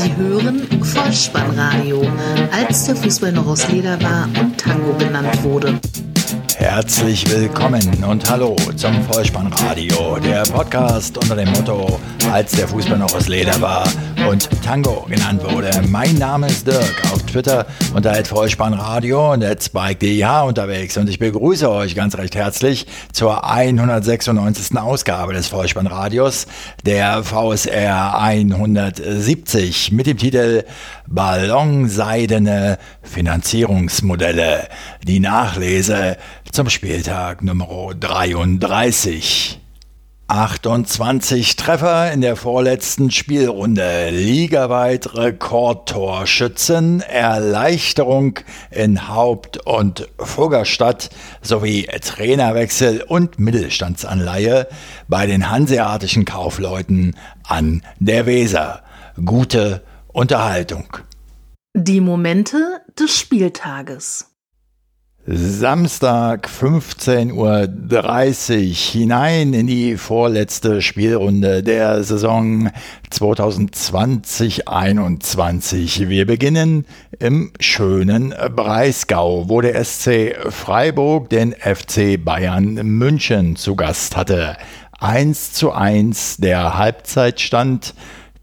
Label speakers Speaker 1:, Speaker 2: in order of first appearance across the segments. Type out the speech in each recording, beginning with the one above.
Speaker 1: Sie hören Vollspannradio, als der Fußball noch aus Leder war und Tango genannt wurde.
Speaker 2: Herzlich willkommen und hallo zum Vollspannradio, der Podcast unter dem Motto, als der Fußball noch aus Leder war und Tango genannt wurde. Mein Name ist Dirk, auf Twitter unter Vollspannradio und SpikeDH unterwegs und ich begrüße euch ganz recht herzlich zur 196. Ausgabe des Vollspannradios, der VSR 170 mit dem Titel Ballonseidene Finanzierungsmodelle. Die Nachlese zum Spieltag Nummer 33. 28 Treffer in der vorletzten Spielrunde, ligaweit Rekordtorschützen, Erleichterung in Haupt- und Fuggerstadt sowie Trainerwechsel und Mittelstandsanleihe bei den hanseatischen Kaufleuten an der Weser. Gute Unterhaltung.
Speaker 1: Die Momente des Spieltages.
Speaker 2: Samstag 15.30 Uhr hinein in die vorletzte Spielrunde der Saison 2020-21. Wir beginnen im schönen Breisgau, wo der SC Freiburg den FC Bayern München zu Gast hatte. 1 zu 1 der Halbzeitstand.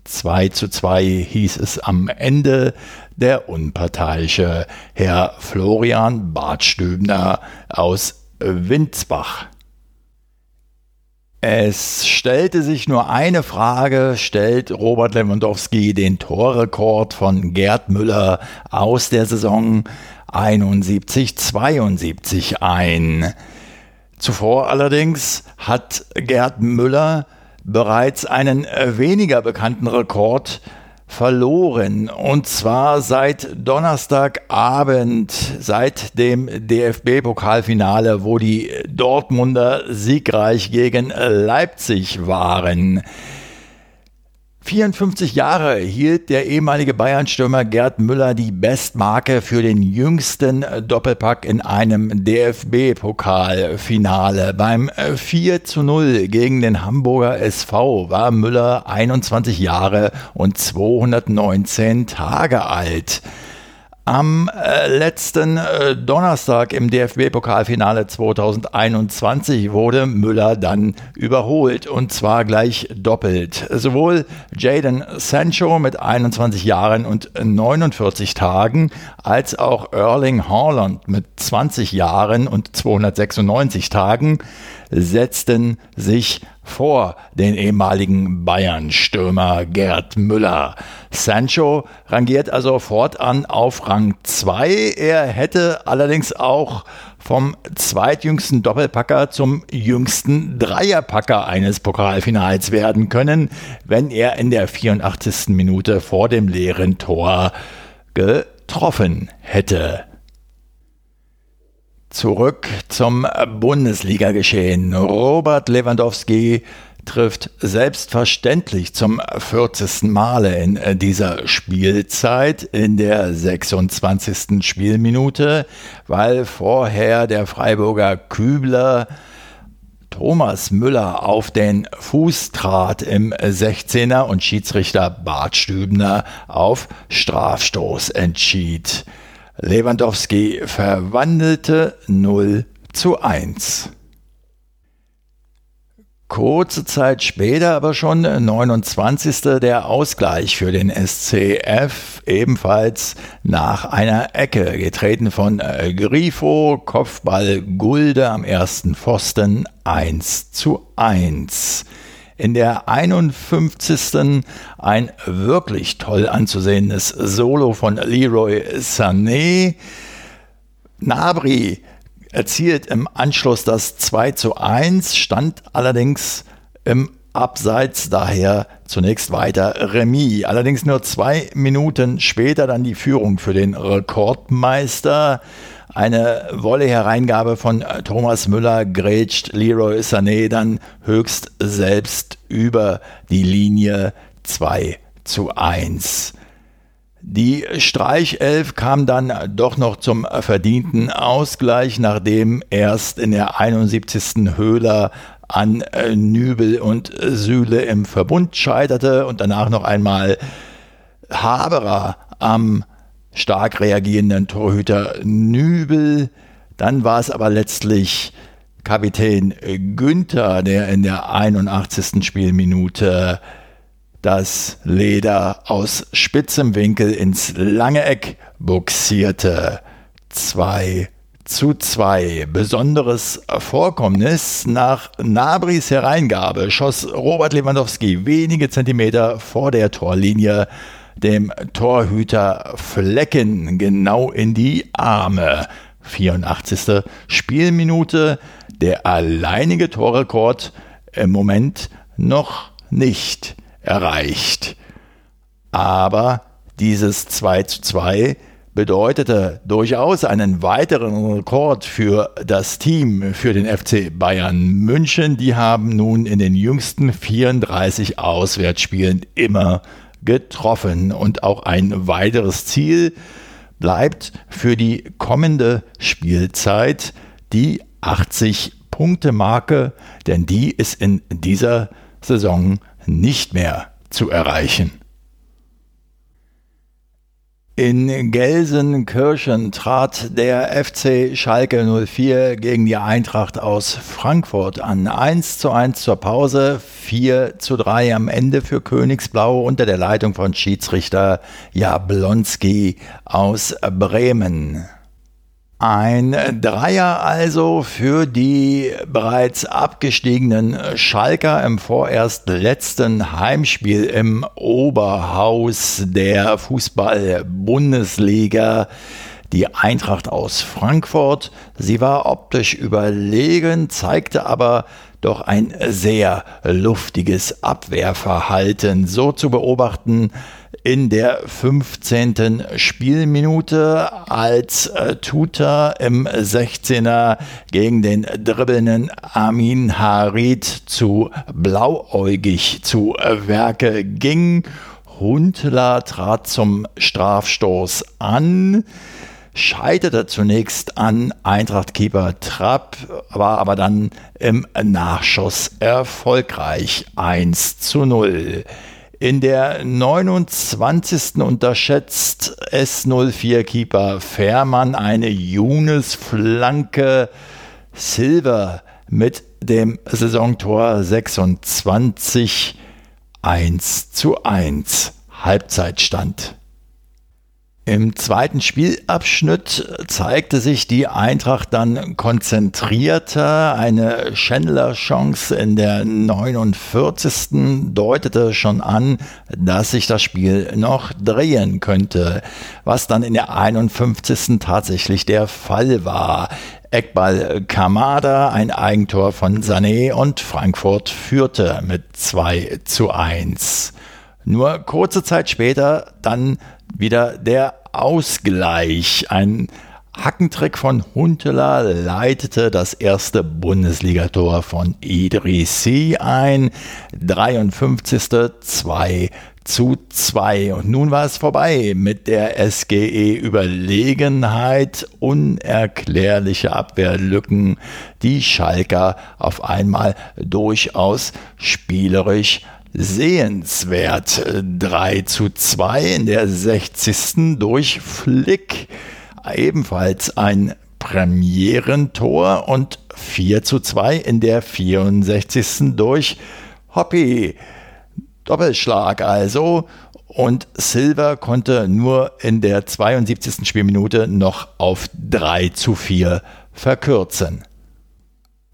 Speaker 2: 2 zu 2 hieß es am Ende der unparteiische Herr Florian Bartstübner aus Windsbach. Es stellte sich nur eine Frage, stellt Robert Lewandowski den Torrekord von Gerd Müller aus der Saison 71-72 ein. Zuvor allerdings hat Gerd Müller bereits einen weniger bekannten Rekord verloren. Und zwar seit Donnerstagabend, seit dem DFB-Pokalfinale, wo die Dortmunder siegreich gegen Leipzig waren. 54 Jahre hielt der ehemalige Bayern-Stürmer Gerd Müller die Bestmarke für den jüngsten Doppelpack in einem DFB-Pokalfinale. Beim 4 zu 0 gegen den Hamburger SV war Müller 21 Jahre und 219 Tage alt. Am äh, letzten äh, Donnerstag im DFB-Pokalfinale 2021 wurde Müller dann überholt und zwar gleich doppelt. Sowohl Jaden Sancho mit 21 Jahren und 49 Tagen als auch Erling Haaland mit 20 Jahren und 296 Tagen setzten sich vor den ehemaligen Bayern-Stürmer Gerd Müller. Sancho rangiert also fortan auf Rang 2. Er hätte allerdings auch vom zweitjüngsten Doppelpacker zum jüngsten Dreierpacker eines Pokalfinals werden können, wenn er in der 84. Minute vor dem leeren Tor getroffen hätte. Zurück zum Bundesliga-Geschehen. Robert Lewandowski trifft selbstverständlich zum 40. Male in dieser Spielzeit in der 26. Spielminute, weil vorher der Freiburger Kübler Thomas Müller auf den Fuß trat im 16er und Schiedsrichter Bart Stübner auf Strafstoß entschied. Lewandowski verwandelte 0 zu 1. Kurze Zeit später aber schon, 29. der Ausgleich für den SCF, ebenfalls nach einer Ecke, getreten von äh, Grifo, Kopfball Gulde am ersten Pfosten 1 zu 1 in der 51. ein wirklich toll anzusehendes Solo von Leroy Sané. Nabri erzielt im Anschluss das 2 zu 1, stand allerdings im Abseits, daher zunächst weiter Remis. Allerdings nur zwei Minuten später dann die Führung für den Rekordmeister. Eine Wolle-Hereingabe von äh, Thomas Müller grätscht Leroy Sané dann höchst selbst über die Linie 2 zu 1. Die Streichelf kam dann doch noch zum verdienten Ausgleich, nachdem erst in der 71. Höhler an äh, Nübel und Sühle im Verbund scheiterte und danach noch einmal Haberer am stark reagierenden Torhüter Nübel. Dann war es aber letztlich Kapitän Günther, der in der 81. Spielminute das Leder aus spitzem Winkel ins lange Eck buxierte. 2 zu 2. Besonderes Vorkommnis. Nach Nabris Hereingabe schoss Robert Lewandowski wenige Zentimeter vor der Torlinie dem Torhüter Flecken genau in die Arme. 84. Spielminute. Der alleinige Torrekord im Moment noch nicht erreicht. Aber dieses 2 zu 2 bedeutete durchaus einen weiteren Rekord für das Team, für den FC Bayern München. Die haben nun in den jüngsten 34 Auswärtsspielen immer getroffen. Und auch ein weiteres Ziel bleibt für die kommende Spielzeit die 80-Punkte-Marke, denn die ist in dieser Saison nicht mehr zu erreichen. In Gelsenkirchen trat der FC Schalke 04 gegen die Eintracht aus Frankfurt an. 1 zu 1 zur Pause, 4 zu 3 am Ende für Königsblau unter der Leitung von Schiedsrichter Jablonski aus Bremen. Ein Dreier also für die bereits abgestiegenen Schalker im vorerst letzten Heimspiel im Oberhaus der Fußball-Bundesliga. Die Eintracht aus Frankfurt, sie war optisch überlegen, zeigte aber doch ein sehr luftiges Abwehrverhalten. So zu beobachten in der 15. Spielminute, als äh, Tuta im 16er gegen den dribbelnden Amin Harid zu blauäugig zu Werke ging. Huntler trat zum Strafstoß an scheiterte zunächst an Eintracht-Keeper Trapp, war aber dann im Nachschuss erfolgreich 1 zu 0. In der 29. unterschätzt S04-Keeper Fährmann eine Younes-Flanke. Silver mit dem Saisontor 26 1 zu 1. Halbzeitstand. Im zweiten Spielabschnitt zeigte sich die Eintracht dann konzentrierter. Eine Chandler-Chance in der 49. deutete schon an, dass sich das Spiel noch drehen könnte, was dann in der 51. tatsächlich der Fall war. Eckball Kamada, ein Eigentor von Sané und Frankfurt führte mit 2 zu 1. Nur kurze Zeit später dann wieder der Ausgleich. Ein Hackentrick von Huntela leitete das erste Bundesligator von Idrissi ein. 53. 2 zu 2. Und nun war es vorbei mit der SGE-Überlegenheit, unerklärliche Abwehrlücken, die Schalker auf einmal durchaus spielerisch sehenswert. 3 zu 2 in der 60. durch Flick. Ebenfalls ein Premierentor und 4 zu 2 in der 64. durch Hoppy. Doppelschlag also. Und Silver konnte nur in der 72. Spielminute noch auf 3 zu 4 verkürzen.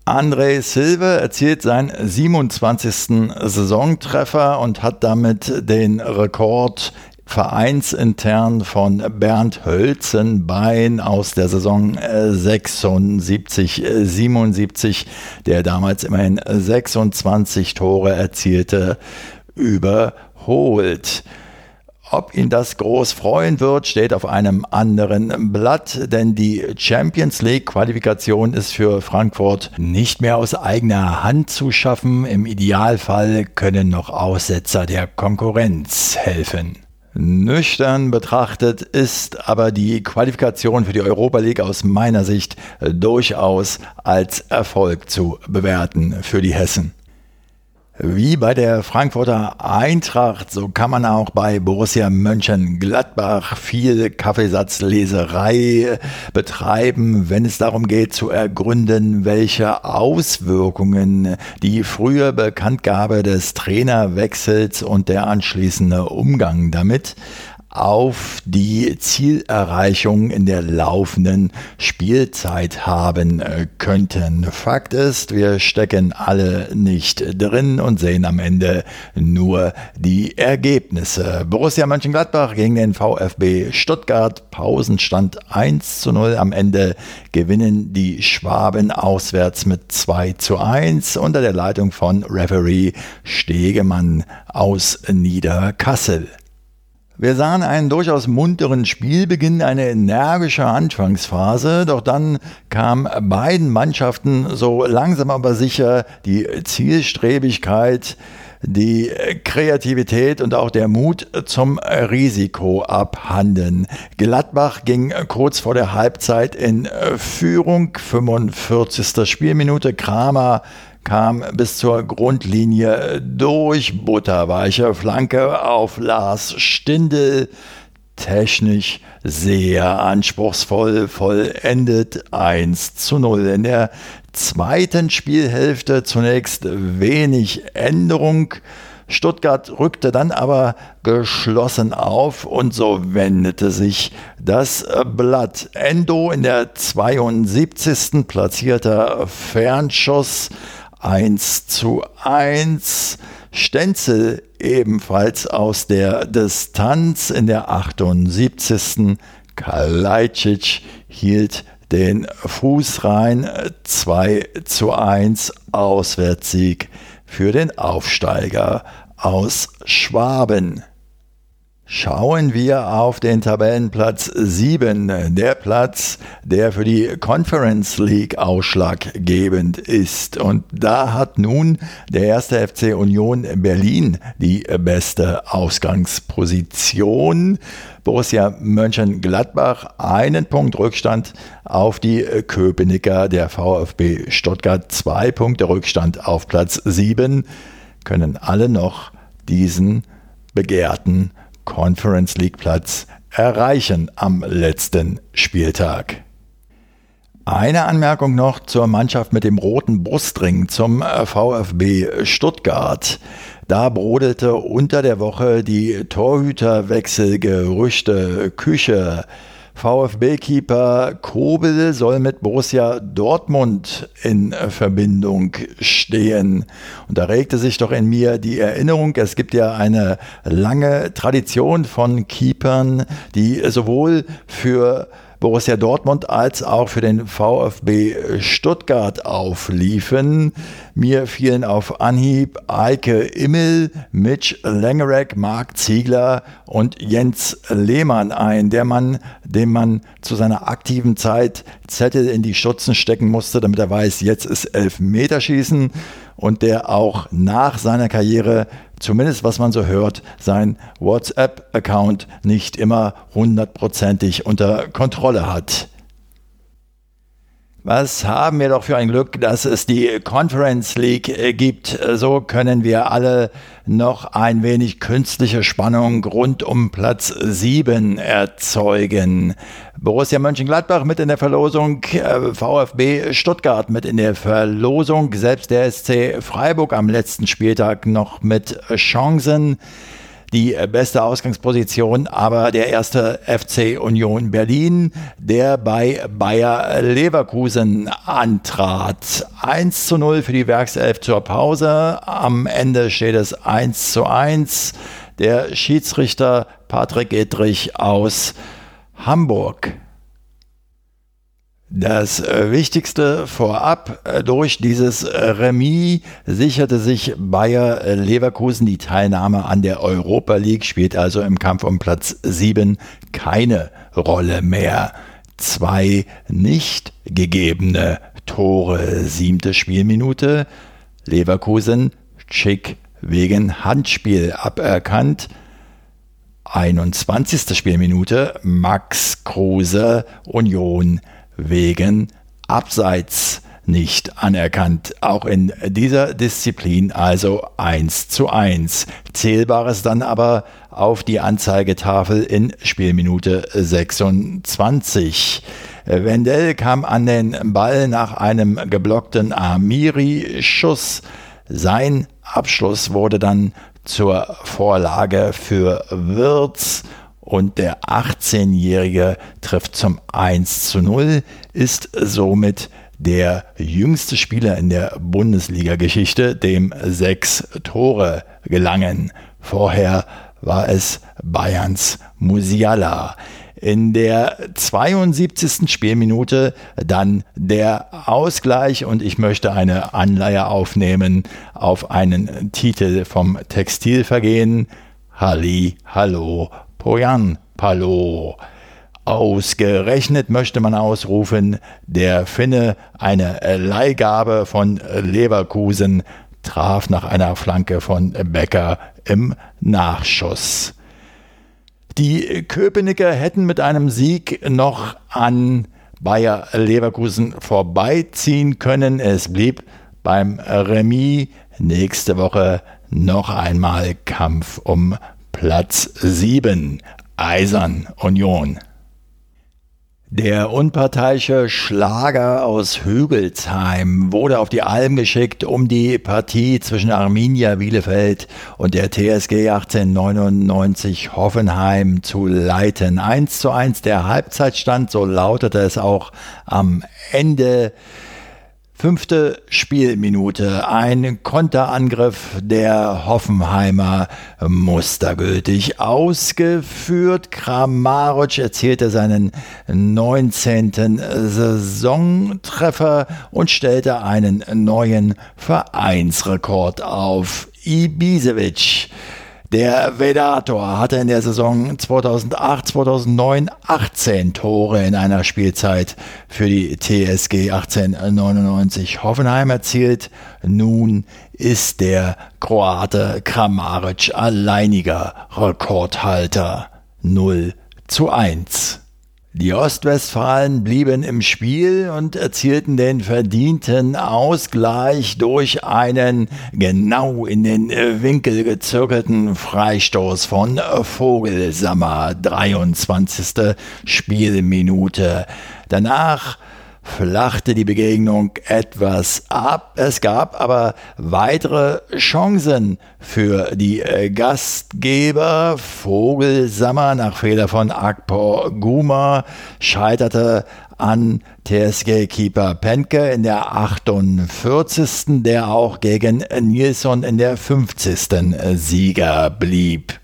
Speaker 2: André Silva erzielt seinen 27. Saisontreffer und hat damit den Rekord vereinsintern von Bernd Hölzenbein aus der Saison 76, 77, der damals immerhin 26 Tore erzielte, überholt. Ob ihn das groß freuen wird, steht auf einem anderen Blatt, denn die Champions League Qualifikation ist für Frankfurt nicht mehr aus eigener Hand zu schaffen. Im Idealfall können noch Aussetzer der Konkurrenz helfen. Nüchtern betrachtet ist aber die Qualifikation für die Europa League aus meiner Sicht durchaus als Erfolg zu bewerten für die Hessen. Wie bei der Frankfurter Eintracht, so kann man auch bei Borussia Mönchengladbach viel Kaffeesatzleserei betreiben, wenn es darum geht zu ergründen, welche Auswirkungen die frühe Bekanntgabe des Trainerwechsels und der anschließende Umgang damit auf die Zielerreichung in der laufenden Spielzeit haben äh, könnten. Fakt ist, wir stecken alle nicht drin und sehen am Ende nur die Ergebnisse. Borussia Mönchengladbach gegen den VfB Stuttgart, Pausenstand 1 zu 0. Am Ende gewinnen die Schwaben auswärts mit 2 zu 1 unter der Leitung von Referee Stegemann aus Niederkassel. Wir sahen einen durchaus munteren Spielbeginn, eine energische Anfangsphase, doch dann kam beiden Mannschaften so langsam aber sicher die Zielstrebigkeit, die Kreativität und auch der Mut zum Risiko abhanden. Gladbach ging kurz vor der Halbzeit in Führung, 45. Spielminute, Kramer kam bis zur Grundlinie durch butterweiche Flanke auf Lars Stindel. Technisch sehr anspruchsvoll vollendet 1 zu 0. In der zweiten Spielhälfte zunächst wenig Änderung. Stuttgart rückte dann aber geschlossen auf und so wendete sich das Blatt. Endo in der 72. platzierter Fernschuss 1 zu 1. Stenzel ebenfalls aus der Distanz in der 78. Kalajdzic hielt den Fuß rein. 2 zu 1 Auswärtssieg für den Aufsteiger aus Schwaben. Schauen wir auf den Tabellenplatz 7, der Platz, der für die Conference League ausschlaggebend ist. Und da hat nun der erste FC Union Berlin die beste Ausgangsposition. Borussia Mönchengladbach einen Punkt Rückstand auf die Köpenicker, der VfB Stuttgart zwei Punkte Rückstand auf Platz 7, können alle noch diesen begehrten Conference League Platz erreichen am letzten Spieltag. Eine Anmerkung noch zur Mannschaft mit dem roten Brustring, zum VfB Stuttgart. Da brodelte unter der Woche die Torhüterwechselgerüchte Küche. VfB-Keeper Kobel soll mit Borussia Dortmund in Verbindung stehen. Und da regte sich doch in mir die Erinnerung, es gibt ja eine lange Tradition von Keepern, die sowohl für Borussia Dortmund als auch für den VfB Stuttgart aufliefen. Mir fielen auf Anhieb Eike Immel, Mitch Langerek, Marc Ziegler und Jens Lehmann ein, der Mann, dem man zu seiner aktiven Zeit Zettel in die Stutzen stecken musste, damit er weiß, jetzt ist Elfmeterschießen und der auch nach seiner Karriere zumindest was man so hört, sein WhatsApp-Account nicht immer hundertprozentig unter Kontrolle hat. Was haben wir doch für ein Glück, dass es die Conference League äh, gibt. So können wir alle noch ein wenig künstliche Spannung rund um Platz 7 erzeugen. Borussia Mönchengladbach mit in der Verlosung, äh, VfB Stuttgart mit in der Verlosung, selbst der SC Freiburg am letzten Spieltag noch mit Chancen die beste Ausgangsposition, aber der erste FC Union Berlin, der bei Bayer Leverkusen antrat. 1 zu 0 für die Werkself zur Pause. Am Ende steht es 1 zu 1. Der Schiedsrichter Patrick Edrich aus Hamburg. Das äh, Wichtigste vorab, äh, durch dieses äh, Remis sicherte sich Bayer Leverkusen die Teilnahme an der Europa League, spielt also im Kampf um Platz 7 keine Rolle mehr. Zwei nicht gegebene Tore, siebte Spielminute. Leverkusen schick wegen Handspiel aberkannt. 21. Spielminute Max Kruse Union wegen Abseits nicht anerkannt. Auch in dieser Disziplin also 1 zu 1. Zählbares dann aber auf die Anzeigetafel in Spielminute 26. Wendell kam an den Ball nach einem geblockten Amiri-Schuss. Sein Abschluss wurde dann zur Vorlage für Wirz und der 18-Jährige trifft zum 1 zu 0, ist somit der jüngste Spieler in der Bundesliga-Geschichte, dem sechs Tore gelangen. Vorher war es Bayerns Musiala. In der 72. Spielminute dann der Ausgleich und ich möchte eine Anleihe aufnehmen auf einen Titel vom Textilvergehen. Halli, hallo, Poyan, Palo. Ausgerechnet möchte man ausrufen, der Finne eine Leihgabe von Leverkusen traf nach einer Flanke von Becker im Nachschuss. Die Köpenicker hätten mit einem Sieg noch an Bayer Leverkusen vorbeiziehen können. Es blieb beim Remis nächste Woche noch einmal Kampf um Platz 7. Eisern Union. Der unparteiische Schlager aus Hügelsheim wurde auf die Alm geschickt, um die Partie zwischen Arminia Bielefeld und der TSG 1899 Hoffenheim zu leiten. 1 zu 1 der Halbzeitstand, so lautete es auch am Ende. Fünfte Spielminute. Ein Konterangriff der Hoffenheimer mustergültig ausgeführt. Kramaric erzielte seinen 19. Saisontreffer und stellte einen neuen Vereinsrekord auf. Ibisevic der Vedator hatte in der Saison 2008, 2009 18 Tore in einer Spielzeit für die TSG 1899 Hoffenheim erzielt. Nun ist der Kroate Kramaric alleiniger Rekordhalter 0 zu 1. Die Ostwestfalen blieben im Spiel und erzielten den verdienten Ausgleich durch einen genau in den Winkel gezirkelten Freistoß von Vogelsammer, 23. Spielminute. Danach flachte die Begegnung etwas ab. Es gab aber weitere Chancen für die äh, Gastgeber. Vogelsammer nach Fehler von Akpor Guma scheiterte an TSG-Keeper Penke in der 48. der auch gegen Nilsson in der 50. Sieger blieb.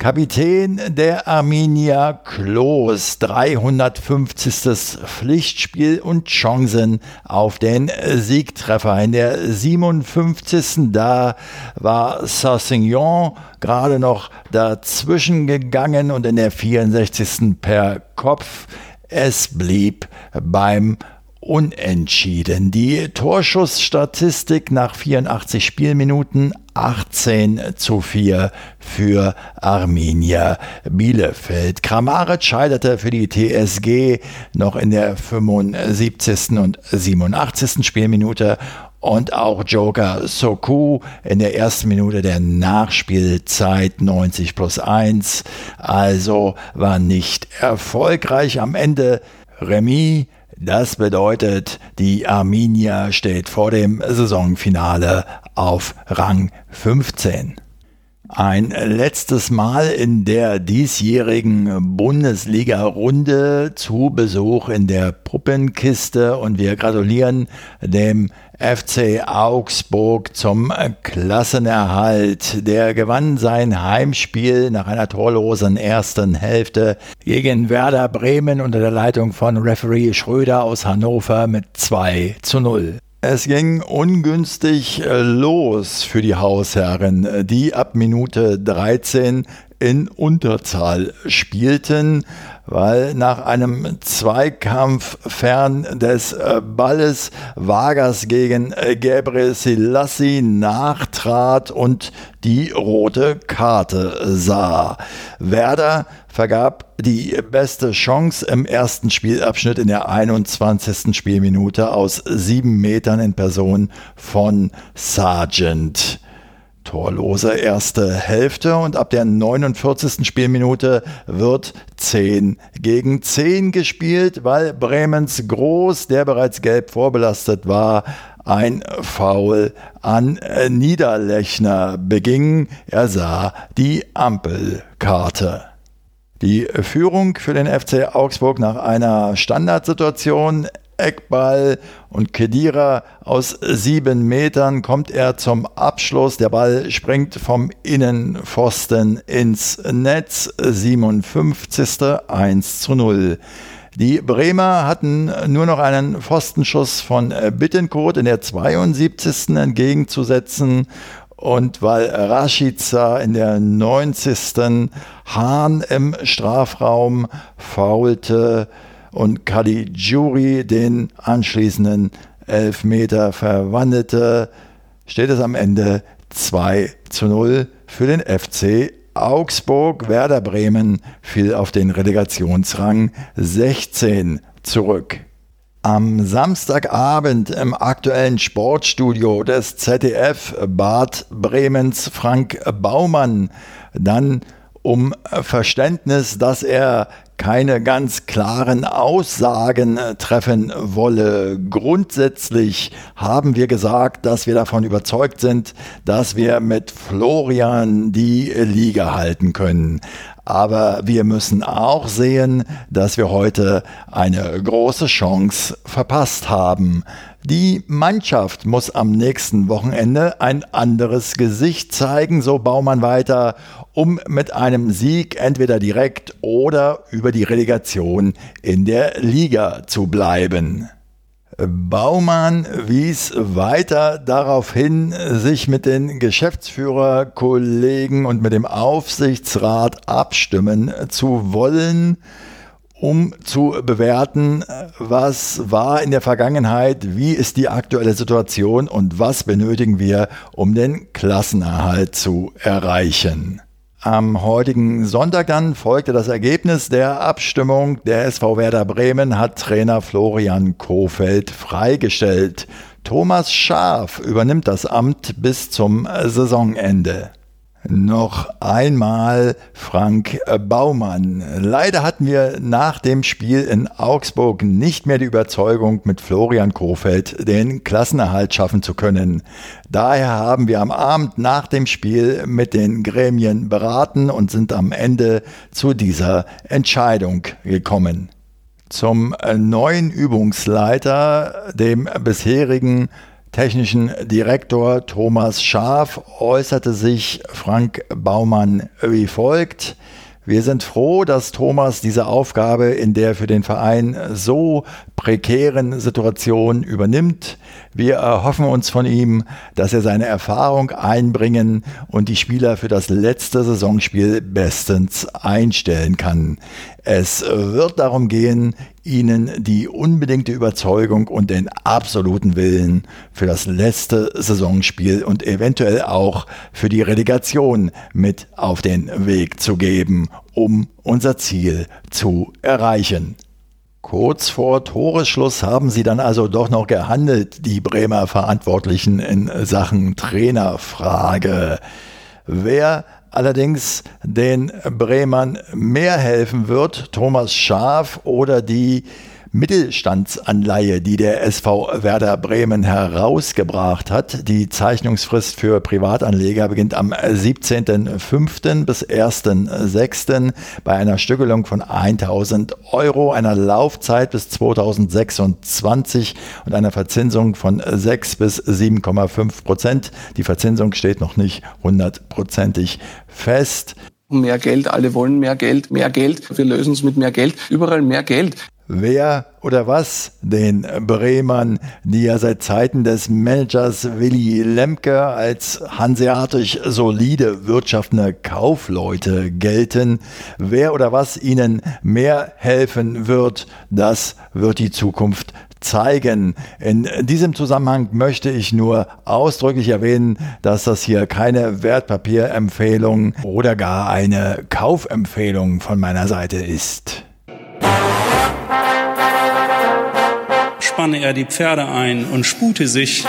Speaker 2: Kapitän der Arminia Klos, 350. Pflichtspiel und Chancen auf den Siegtreffer. In der 57. da war Sassignon gerade noch dazwischen gegangen und in der 64. per Kopf. Es blieb beim unentschieden. Die Torschussstatistik nach 84 Spielminuten 18 zu 4 für Arminia Bielefeld. Kramaric scheiterte für die TSG noch in der 75. und 87. Spielminute und auch Joker Soku in der ersten Minute der Nachspielzeit 90 plus 1. Also war nicht erfolgreich. Am Ende Remis das bedeutet, die Arminia steht vor dem Saisonfinale auf Rang 15. Ein letztes Mal in der diesjährigen Bundesliga-Runde zu Besuch in der Puppenkiste und wir gratulieren dem FC Augsburg zum Klassenerhalt. Der gewann sein Heimspiel nach einer torlosen ersten Hälfte gegen Werder Bremen unter der Leitung von Referee Schröder aus Hannover mit 2 zu 0. Es ging ungünstig los für die Hausherren, die ab Minute 13 in Unterzahl spielten. Weil nach einem Zweikampf fern des äh, Balles Vargas gegen äh, Gabriel Selassie nachtrat und die rote Karte sah. Werder vergab die beste Chance im ersten Spielabschnitt in der 21. Spielminute aus sieben Metern in Person von Sargent torlose erste Hälfte und ab der 49. Spielminute wird 10 gegen 10 gespielt, weil Bremens Groß, der bereits gelb vorbelastet war, ein Foul an Niederlechner beging. Er sah die Ampelkarte. Die Führung für den FC Augsburg nach einer Standardsituation Eckball und Kedira aus sieben Metern kommt er zum Abschluss. Der Ball springt vom Innenpfosten ins Netz. 57. 1 zu 0. Die Bremer hatten nur noch einen Pfostenschuss von Bittencourt in der 72. entgegenzusetzen. Und weil Rashica in der 90. Hahn im Strafraum faulte, und Caligiuri den anschließenden Elfmeter verwandelte, steht es am Ende 2 zu 0 für den FC Augsburg. Werder Bremen fiel auf den Relegationsrang 16 zurück. Am Samstagabend im aktuellen Sportstudio des ZDF bat Bremens Frank Baumann dann um Verständnis, dass er keine ganz klaren Aussagen äh, treffen wolle. Grundsätzlich haben wir gesagt, dass wir davon überzeugt sind, dass wir mit Florian die Liga halten können. Aber wir müssen auch sehen, dass wir heute eine große Chance verpasst haben. Die Mannschaft muss am nächsten Wochenende ein anderes Gesicht zeigen, so Baumann weiter, um mit einem Sieg entweder direkt oder über die Relegation in der Liga zu bleiben. Baumann wies weiter darauf hin, sich mit den Geschäftsführerkollegen und mit dem Aufsichtsrat abstimmen zu wollen, um zu bewerten, was war in der Vergangenheit, wie ist die aktuelle Situation und was benötigen wir, um den Klassenerhalt zu erreichen. Am heutigen Sonntag dann folgte das Ergebnis der Abstimmung. Der SV Werder Bremen hat Trainer Florian Kofeld freigestellt. Thomas Schaf übernimmt das Amt bis zum Saisonende. Noch einmal Frank Baumann. Leider hatten wir nach dem Spiel in Augsburg nicht mehr die Überzeugung, mit Florian Kofeld den Klassenerhalt schaffen zu können. Daher haben wir am Abend nach dem Spiel mit den Gremien beraten und sind am Ende zu dieser Entscheidung gekommen. Zum neuen Übungsleiter, dem bisherigen technischen Direktor Thomas Schaaf äußerte sich Frank Baumann wie folgt. Wir sind froh, dass Thomas diese Aufgabe in der für den Verein so prekären Situation übernimmt. Wir erhoffen uns von ihm, dass er seine Erfahrung einbringen und die Spieler für das letzte Saisonspiel bestens einstellen kann. Es wird darum gehen, ihnen die unbedingte Überzeugung und den absoluten Willen für das letzte Saisonspiel und eventuell auch für die Relegation mit auf den Weg zu geben, um unser Ziel zu erreichen. Kurz vor Toreschluss haben sie dann also doch noch gehandelt, die Bremer Verantwortlichen in Sachen Trainerfrage. Wer allerdings den Bremern mehr helfen wird, Thomas Schaf oder die Mittelstandsanleihe, die der SV Werder Bremen herausgebracht hat. Die Zeichnungsfrist für Privatanleger beginnt am 17.05. bis 1.06. bei einer Stückelung von 1000 Euro, einer Laufzeit bis 2026 und einer Verzinsung von 6 bis 7,5 Prozent. Die Verzinsung steht noch nicht hundertprozentig fest
Speaker 3: mehr Geld, alle wollen mehr Geld, mehr Geld, wir lösen es mit mehr Geld, überall mehr Geld.
Speaker 2: Wer oder was den Bremern, die ja seit Zeiten des Managers Willy Lemke als hanseatisch solide wirtschaftende Kaufleute gelten, wer oder was ihnen mehr helfen wird, das wird die Zukunft zeigen. In diesem Zusammenhang möchte ich nur ausdrücklich erwähnen, dass das hier keine Wertpapierempfehlung oder gar eine Kaufempfehlung von meiner Seite ist.
Speaker 3: Spanne er die Pferde ein und spute sich,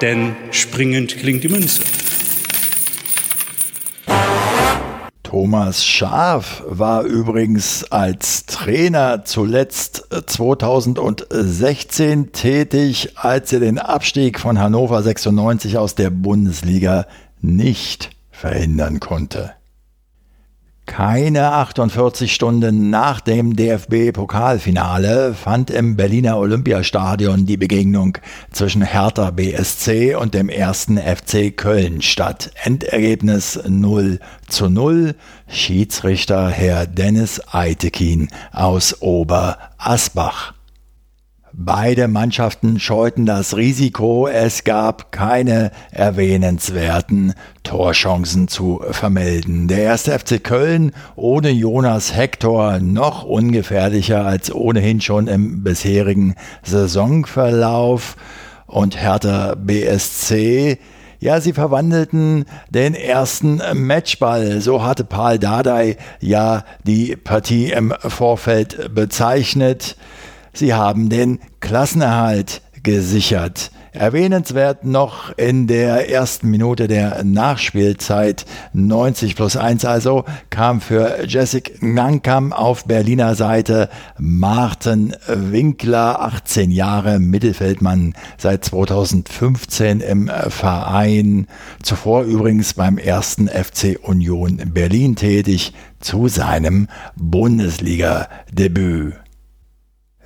Speaker 3: denn springend klingt die Münze.
Speaker 2: Thomas Schaf war übrigens als Trainer zuletzt 2016 tätig, als er den Abstieg von Hannover 96 aus der Bundesliga nicht verhindern konnte. Keine 48 Stunden nach dem DFB-Pokalfinale fand im Berliner Olympiastadion die Begegnung zwischen Hertha BSC und dem ersten FC Köln statt. Endergebnis 0 zu 0. Schiedsrichter Herr Dennis Eitekin aus Oberasbach. Beide Mannschaften scheuten das Risiko, es gab keine erwähnenswerten Torchancen zu vermelden. Der erste FC Köln ohne Jonas Hector noch ungefährlicher als ohnehin schon im bisherigen Saisonverlauf und Hertha BSC ja, sie verwandelten den ersten Matchball. So hatte Paul Dardai ja die Partie im Vorfeld bezeichnet. Sie haben den Klassenerhalt gesichert. Erwähnenswert noch in der ersten Minute der Nachspielzeit 90 plus 1 also kam für Jessic Nankam auf Berliner Seite Martin Winkler, 18 Jahre Mittelfeldmann, seit 2015 im Verein, zuvor übrigens beim ersten FC Union Berlin tätig, zu seinem Bundesliga-Debüt.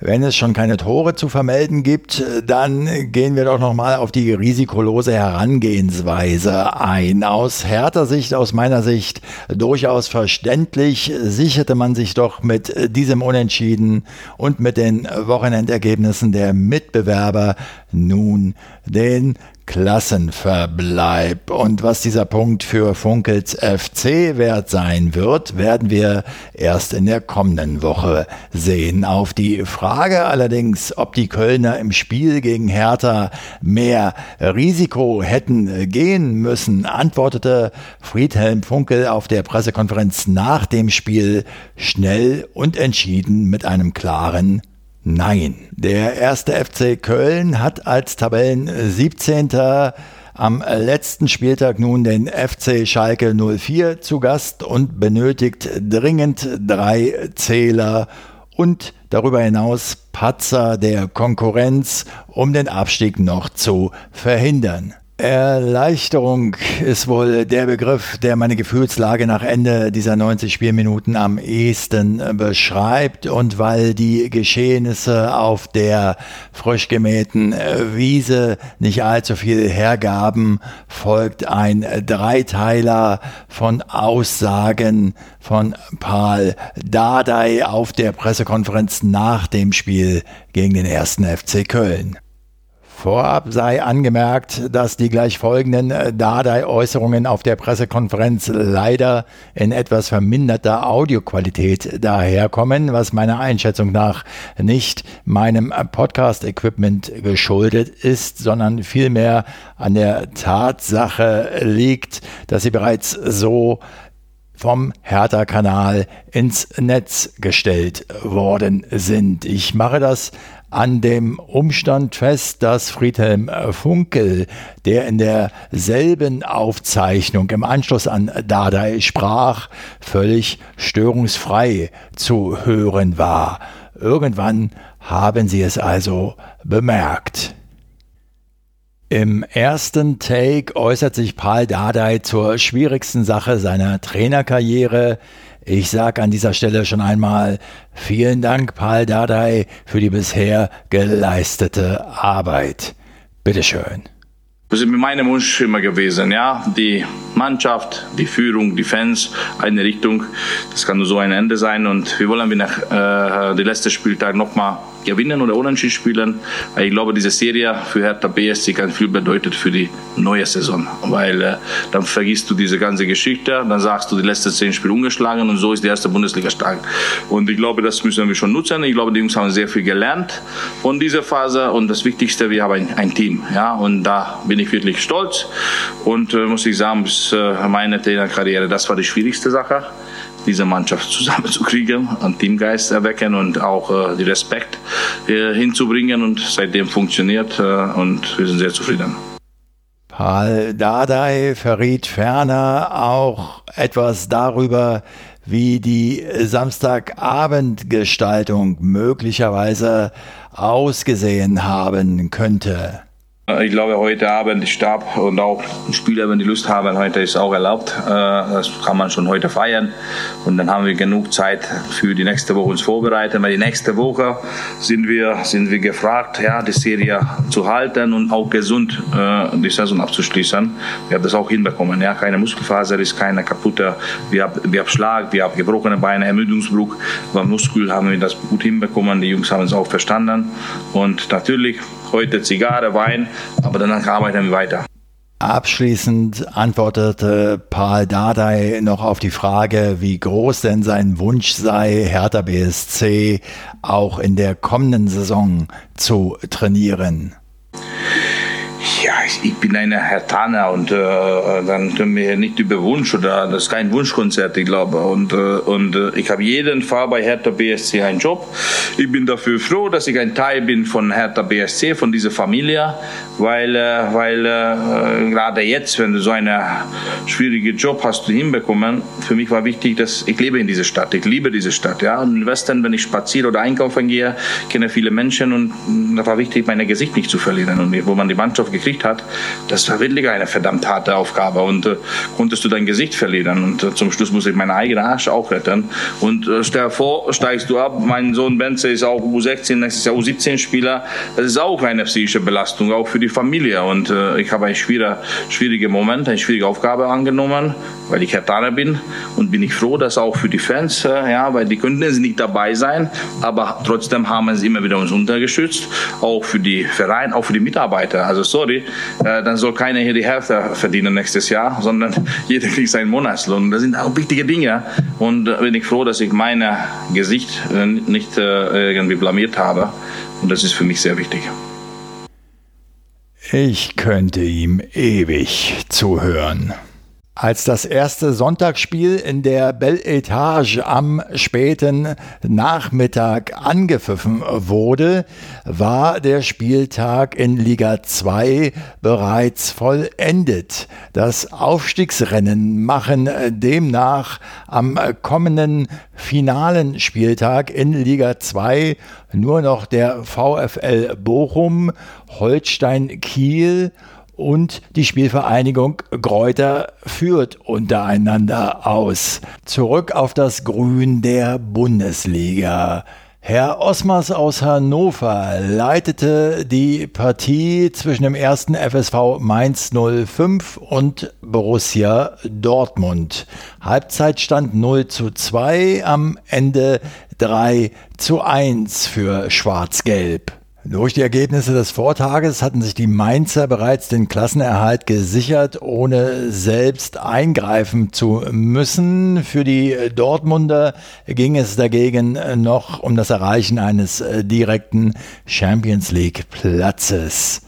Speaker 2: Wenn es schon keine Tore zu vermelden gibt, dann gehen wir doch nochmal auf die risikolose Herangehensweise ein. Aus härter Sicht, aus meiner Sicht durchaus verständlich, sicherte man sich doch mit diesem Unentschieden und mit den Wochenendergebnissen der Mitbewerber nun den Klassenverbleib. Und was dieser Punkt für Funkels FC wert sein wird, werden wir erst in der kommenden Woche sehen. Auf die Frage allerdings, ob die Kölner im Spiel gegen Hertha mehr Risiko hätten gehen müssen, antwortete Friedhelm Funkel auf der Pressekonferenz nach dem Spiel schnell und entschieden mit einem klaren Nein. Der erste FC Köln hat als Tabellen 17. am letzten Spieltag nun den FC Schalke 04 zu Gast und benötigt dringend drei Zähler und darüber hinaus Patzer der Konkurrenz, um den Abstieg noch zu verhindern. Erleichterung ist wohl der Begriff, der meine Gefühlslage nach Ende dieser 90 Spielminuten am ehesten beschreibt. Und weil die Geschehnisse auf der frisch gemähten Wiese nicht allzu viel hergaben, folgt ein Dreiteiler von Aussagen von Paul Dardai auf der Pressekonferenz nach dem Spiel gegen den ersten FC Köln. Vorab sei angemerkt, dass die gleich folgenden äh, Dardai-Äußerungen auf der Pressekonferenz leider in etwas verminderter Audioqualität daherkommen, was meiner Einschätzung nach nicht meinem Podcast-Equipment geschuldet ist, sondern vielmehr an der Tatsache liegt, dass sie bereits so vom Hertha-Kanal ins Netz gestellt worden sind. Ich mache das an dem Umstand fest, dass Friedhelm Funkel, der in derselben Aufzeichnung im Anschluss an Dardai sprach, völlig störungsfrei zu hören war. Irgendwann haben sie es also bemerkt. Im ersten Take äußert sich Paul Dardai zur schwierigsten Sache seiner Trainerkarriere. Ich sage an dieser Stelle schon einmal vielen Dank, Paul Dardai, für die bisher geleistete Arbeit. Bitteschön.
Speaker 4: Das ist mein Wunsch immer gewesen, ja, die Mannschaft, die Führung, die Fans, eine Richtung. Das kann nur so ein Ende sein und wir wollen nach äh, der letzte Spieltag nochmal gewinnen oder unentschieden spielen. Ich glaube, diese Serie für Hertha BSC kann viel bedeutet für die neue Saison, weil äh, dann vergisst du diese ganze Geschichte, dann sagst du die letzten zehn Spiele ungeschlagen und so ist die erste Bundesliga stark. Und ich glaube, das müssen wir schon nutzen. Ich glaube, die Jungs haben sehr viel gelernt von dieser Phase und das Wichtigste, wir haben ein, ein Team, ja, und da bin ich wirklich stolz und äh, muss ich sagen, bis äh, meine Trainerkarriere, das war die schwierigste Sache diese Mannschaft zusammenzukriegen, einen Teamgeist erwecken und auch äh, die Respekt äh, hinzubringen. Und seitdem funktioniert äh, und wir sind sehr zufrieden.
Speaker 2: Paul Dardai verriet ferner auch etwas darüber, wie die Samstagabendgestaltung möglicherweise ausgesehen haben könnte.
Speaker 4: Ich glaube, heute Abend Stab und auch Spieler, wenn die Lust haben, heute ist auch erlaubt. Äh, das kann man schon heute feiern. Und dann haben wir genug Zeit für die nächste Woche uns vorbereiten. Weil die nächste Woche sind wir, sind wir gefragt, ja, die Serie zu halten und auch gesund äh, die Saison abzuschließen. Wir haben das auch hinbekommen. Ja, keine Muskelfaser ist, keine kaputte. Wir haben, wir haben Schlag, wir haben gebrochene Beine, Ermüdungsbruch. Beim Muskel haben wir das gut hinbekommen. Die Jungs haben es auch verstanden. Und natürlich heute Zigarre, Wein, aber danach arbeiten wir weiter.
Speaker 2: Abschließend antwortete Paul Dardai noch auf die Frage, wie groß denn sein Wunsch sei, Hertha BSC auch in der kommenden Saison zu trainieren.
Speaker 4: Ja, ich bin ein Hertaner und äh, dann können wir nicht über Wunsch oder das ist kein Wunschkonzert, ich glaube. Und, äh, und äh, ich habe jeden Fall bei Hertha BSC einen Job. Ich bin dafür froh, dass ich ein Teil bin von Hertha BSC, von dieser Familie, weil, äh, weil äh, gerade jetzt, wenn du so einen schwierigen Job hast hinbekommen, für mich war wichtig, dass ich lebe in dieser Stadt, ich liebe diese Stadt. Ja? Und in Westen, wenn ich spaziere oder einkaufen gehe, kenne viele Menschen und da war wichtig, mein Gesicht nicht zu verlieren. Und wo man die Mannschaft gekriegt hat, das war wirklich eine verdammt harte Aufgabe. Und äh, konntest du dein Gesicht verlieren? Und äh, zum Schluss musste ich meinen eigenen Arsch auch retten. Und äh, stell vor, steigst du ab, mein Sohn Benze ist auch U16, nächstes Jahr U17 Spieler, das ist auch eine psychische Belastung, auch für die Familie. Und äh, ich habe einen schwierigen schwierige Moment, eine schwierige Aufgabe angenommen, weil ich Hertaner bin. Und bin ich froh, dass auch für die Fans, äh, ja, weil die könnten nicht dabei sein, aber trotzdem haben sie immer wieder uns untergestützt, auch für die Vereine, auch für die Mitarbeiter, also sorry, äh, dann soll keiner hier die Hälfte verdienen nächstes Jahr, sondern jeder kriegt seinen Monatslohn. Das sind auch wichtige Dinge. Und da bin ich froh, dass ich mein Gesicht äh, nicht äh, irgendwie blamiert habe. Und das ist für mich sehr wichtig.
Speaker 2: Ich könnte ihm ewig zuhören. Als das erste Sonntagsspiel in der Belle Etage am späten Nachmittag angepfiffen wurde, war der Spieltag in Liga 2 bereits vollendet. Das Aufstiegsrennen machen demnach am kommenden finalen Spieltag in Liga 2 nur noch der VfL Bochum, Holstein Kiel und die Spielvereinigung Gräuter führt untereinander aus. Zurück auf das Grün der Bundesliga. Herr Osmers aus Hannover leitete die Partie zwischen dem ersten FSV Mainz 05 und Borussia Dortmund. Halbzeitstand 0 zu 2, am Ende 3 zu 1 für Schwarz-Gelb. Durch die Ergebnisse des Vortages hatten sich die Mainzer bereits den Klassenerhalt gesichert, ohne selbst eingreifen zu müssen. Für die Dortmunder ging es dagegen noch um das Erreichen eines direkten Champions League Platzes.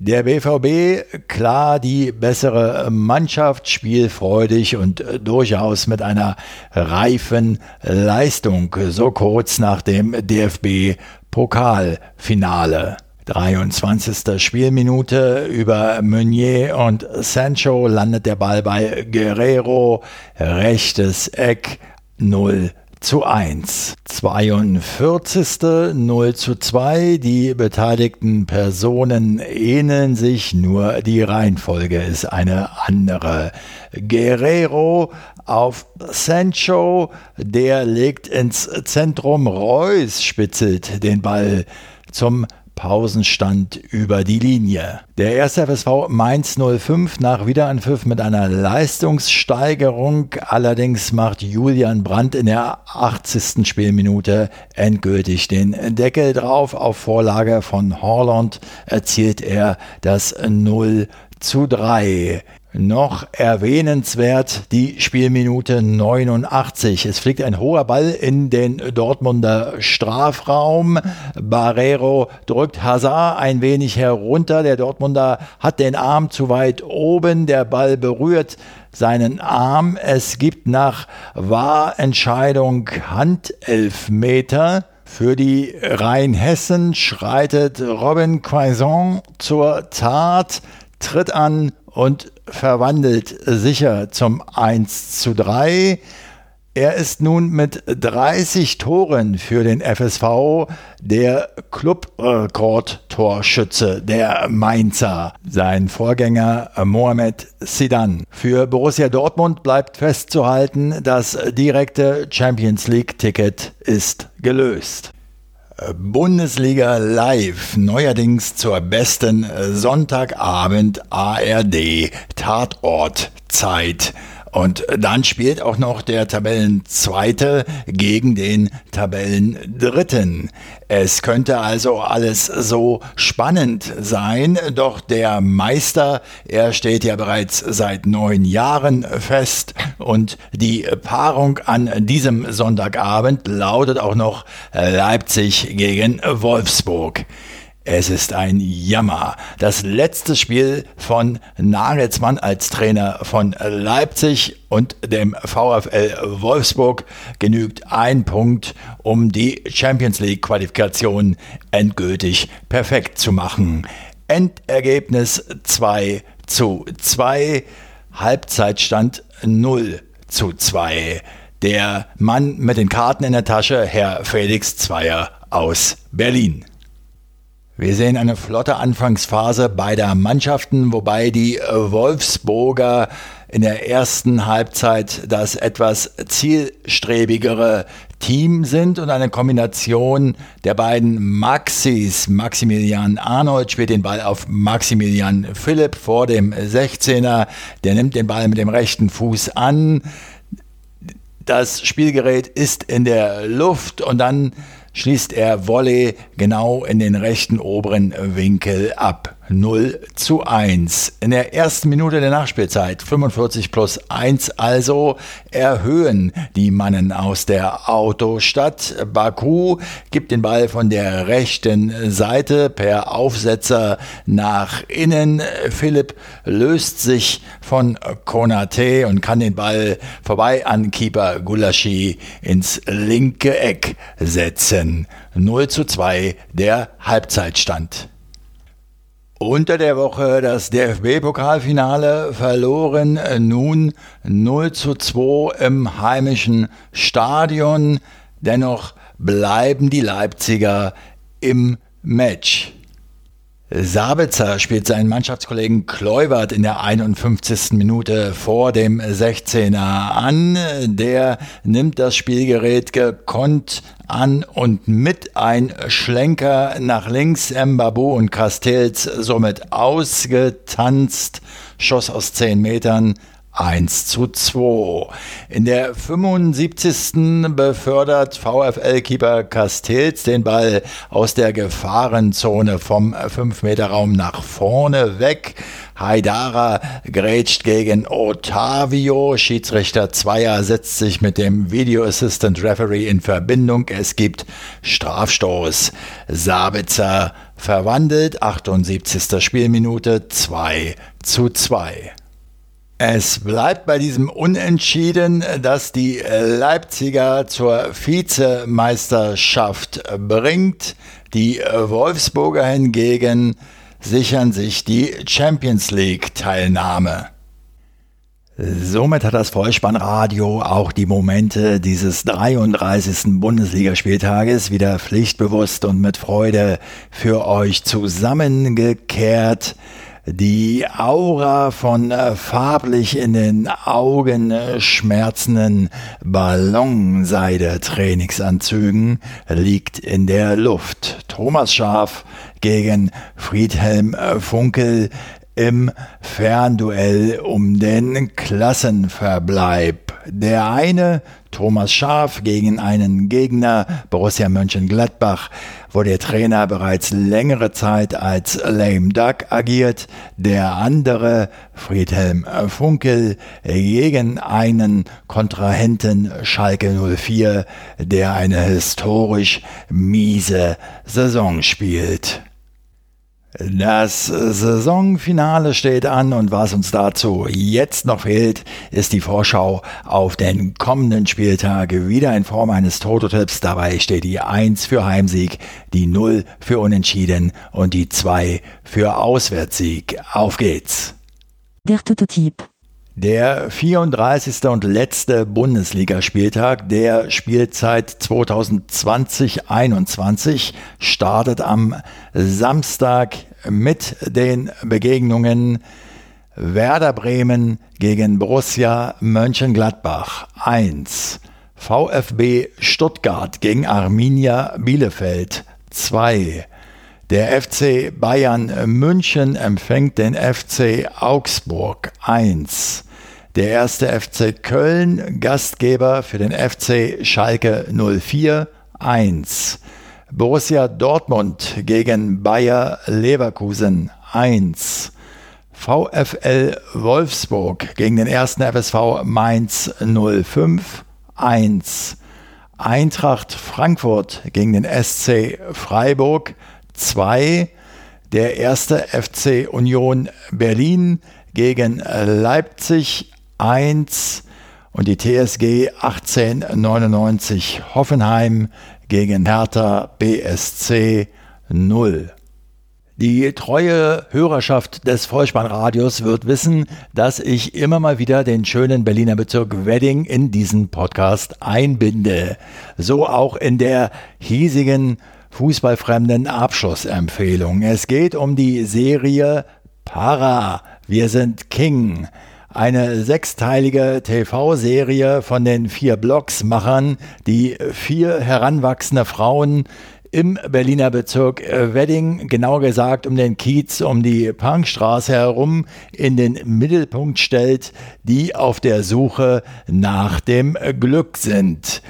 Speaker 2: Der BVB, klar die bessere Mannschaft, spielfreudig und durchaus mit einer reifen Leistung, so kurz nach dem DFB Pokalfinale. 23. Spielminute über Meunier und Sancho landet der Ball bei Guerrero, rechtes Eck 0 zu 1. 42. 0 zu 2. Die beteiligten Personen ähneln sich, nur die Reihenfolge ist eine andere. Guerrero auf Sancho, der legt ins Zentrum, Reus spitzelt den Ball zum Pausenstand über die Linie. Der erste FSV Mainz 05 nach Wiederanpfiff mit einer Leistungssteigerung. Allerdings macht Julian Brandt in der 80. Spielminute endgültig den Deckel drauf. Auf Vorlage von Horland erzielt er das 0 zu 3. Noch erwähnenswert die Spielminute 89. Es fliegt ein hoher Ball in den Dortmunder Strafraum. Barrero drückt Hazard ein wenig herunter. Der Dortmunder hat den Arm zu weit oben. Der Ball berührt seinen Arm. Es gibt nach Wahrentscheidung Handelfmeter. Für die Rheinhessen schreitet Robin Quaison zur Tat, tritt an und verwandelt sicher zum 1 zu 3. Er ist nun mit 30 Toren für den FSV der Clubrekordtorschütze der Mainzer, sein Vorgänger Mohamed Sidan. Für Borussia Dortmund bleibt festzuhalten, das direkte Champions League-Ticket ist gelöst. Bundesliga Live, neuerdings zur besten Sonntagabend ARD Tatortzeit. Und dann spielt auch noch der Tabellenzweite gegen den Tabellendritten. Es könnte also alles so spannend sein, doch der Meister, er steht ja bereits seit neun Jahren fest und die Paarung an diesem Sonntagabend lautet auch noch Leipzig gegen Wolfsburg. Es ist ein Jammer. Das letzte Spiel von Nagelsmann als Trainer von Leipzig und dem VfL Wolfsburg genügt ein Punkt, um die Champions League Qualifikation endgültig perfekt zu machen. Endergebnis 2 zu 2, Halbzeitstand 0 zu 2. Der Mann mit den Karten in der Tasche, Herr Felix Zweier aus Berlin. Wir sehen eine flotte Anfangsphase beider Mannschaften, wobei die Wolfsburger in der ersten Halbzeit das etwas zielstrebigere Team sind und eine Kombination der beiden Maxis. Maximilian Arnold spielt den Ball auf Maximilian Philipp vor dem 16er. Der nimmt den Ball mit dem rechten Fuß an. Das Spielgerät ist in der Luft und dann schließt er Volley genau in den rechten oberen Winkel ab. 0 zu 1. In der ersten Minute der Nachspielzeit, 45 plus 1 also, erhöhen die Mannen aus der Autostadt. Baku gibt den Ball von der rechten Seite per Aufsetzer nach innen. Philipp löst sich von Konate und kann den Ball vorbei an Keeper Gulaschi ins linke Eck setzen. 0 zu 2 der Halbzeitstand. Unter der Woche das DFB-Pokalfinale verloren nun 0 zu 2 im heimischen Stadion. Dennoch bleiben die Leipziger im Match. Sabitzer spielt seinen Mannschaftskollegen Kleubert in der 51. Minute vor dem 16er an. Der nimmt das Spielgerät gekonnt an und mit ein Schlenker nach links. Mbabu und Castells somit ausgetanzt. Schoss aus 10 Metern 1 zu 2. In der 75. befördert VfL-Keeper Castells den Ball aus der Gefahrenzone vom 5-Meter-Raum nach vorne weg. Haidara grätscht gegen Otavio. Schiedsrichter Zweier setzt sich mit dem Video Assistant Referee in Verbindung. Es gibt Strafstoß. Sabitzer verwandelt. 78. Spielminute 2 zu 2. Es bleibt bei diesem Unentschieden, dass die Leipziger zur Vizemeisterschaft bringt. Die Wolfsburger hingegen sichern sich die Champions League Teilnahme. Somit hat das Vollspannradio auch die Momente dieses 33. Bundesligaspieltages wieder pflichtbewusst und mit Freude für euch zusammengekehrt. Die Aura von äh, farblich in den Augen äh, schmerzenden Ballonseide-Trainingsanzügen liegt in der Luft. Thomas Schaf gegen Friedhelm äh, Funkel im Fernduell um den Klassenverbleib. Der eine, Thomas Schaf, gegen einen Gegner, Borussia Mönchengladbach, wo der Trainer bereits längere Zeit als Lame Duck agiert. Der andere, Friedhelm Funkel, gegen einen Kontrahenten Schalke 04, der eine historisch miese Saison spielt. Das Saisonfinale steht an und was uns dazu jetzt noch fehlt, ist die Vorschau auf den kommenden Spieltag. Wieder in Form eines Toto-Tipps. Dabei steht die 1 für Heimsieg, die 0 für Unentschieden und die 2 für Auswärtssieg. Auf geht's!
Speaker 5: Der Toto-Tipp.
Speaker 2: Der 34. und letzte Bundesligaspieltag der Spielzeit 2020-21 startet am Samstag mit den Begegnungen Werder Bremen gegen Borussia Mönchengladbach 1, VfB Stuttgart gegen Arminia Bielefeld 2, der FC Bayern München empfängt den FC Augsburg 1. Der erste FC Köln, Gastgeber für den FC Schalke 04 1. Borussia Dortmund gegen Bayer Leverkusen 1. VfL Wolfsburg gegen den ersten FSV Mainz 05 1. Eintracht Frankfurt gegen den SC Freiburg 2. Der erste FC Union Berlin gegen Leipzig 1 und die TSG 1899 Hoffenheim gegen Hertha BSC 0. Die treue Hörerschaft des Vollspannradios wird wissen, dass ich immer mal wieder den schönen Berliner Bezirk Wedding in diesen Podcast einbinde. So auch in der hiesigen fußballfremden Abschlussempfehlung. Es geht um die Serie Para. Wir sind King eine sechsteilige TV-Serie von den vier Blocksmachern, die vier heranwachsende Frauen im Berliner Bezirk Wedding, genauer gesagt um den Kiez, um die Punkstraße herum, in den Mittelpunkt stellt, die auf der Suche nach dem Glück sind.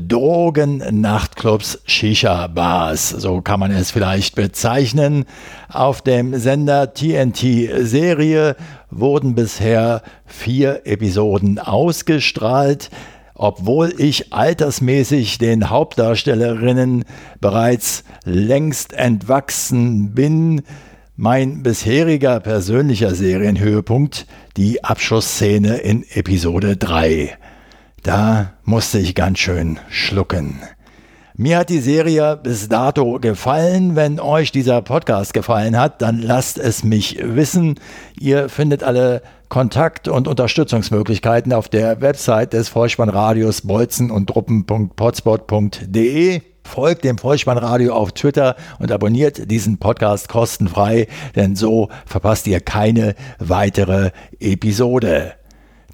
Speaker 2: Drogen, Nachtclubs, Shisha-Bars, so kann man es vielleicht bezeichnen. Auf dem Sender TNT Serie wurden bisher vier Episoden ausgestrahlt, obwohl ich altersmäßig den Hauptdarstellerinnen bereits längst entwachsen bin. Mein bisheriger persönlicher Serienhöhepunkt die Abschussszene in Episode 3. Da musste ich ganz schön schlucken. Mir hat die Serie bis dato gefallen. Wenn euch dieser Podcast gefallen hat, dann lasst es mich wissen. Ihr findet alle Kontakt- und Unterstützungsmöglichkeiten auf der Website des Vollspannradios bolzen und truppen.potspot.de. Folgt dem Vollspannradio auf Twitter und abonniert diesen Podcast kostenfrei, denn so verpasst ihr keine weitere Episode.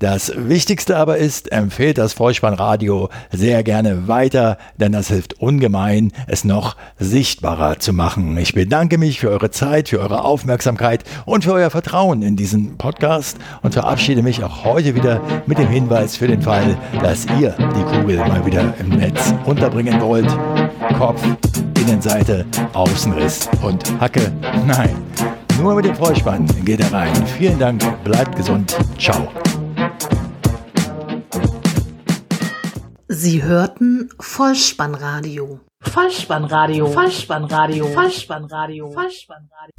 Speaker 2: Das Wichtigste aber ist, empfehlt das Vollspannradio sehr gerne weiter, denn das hilft ungemein, es noch sichtbarer zu machen. Ich bedanke mich für eure Zeit, für eure Aufmerksamkeit und für euer Vertrauen in diesen Podcast und verabschiede mich auch heute wieder mit dem Hinweis für den Fall, dass ihr die Kugel mal wieder im Netz unterbringen wollt. Kopf, Innenseite, Außenriss und Hacke. Nein, nur mit dem Vollspann geht er rein. Vielen Dank, bleibt gesund. Ciao.
Speaker 1: Sie hörten Vollspannradio.
Speaker 5: Vollspannradio. Vollspannradio. Vollspannradio. Vollspannradio.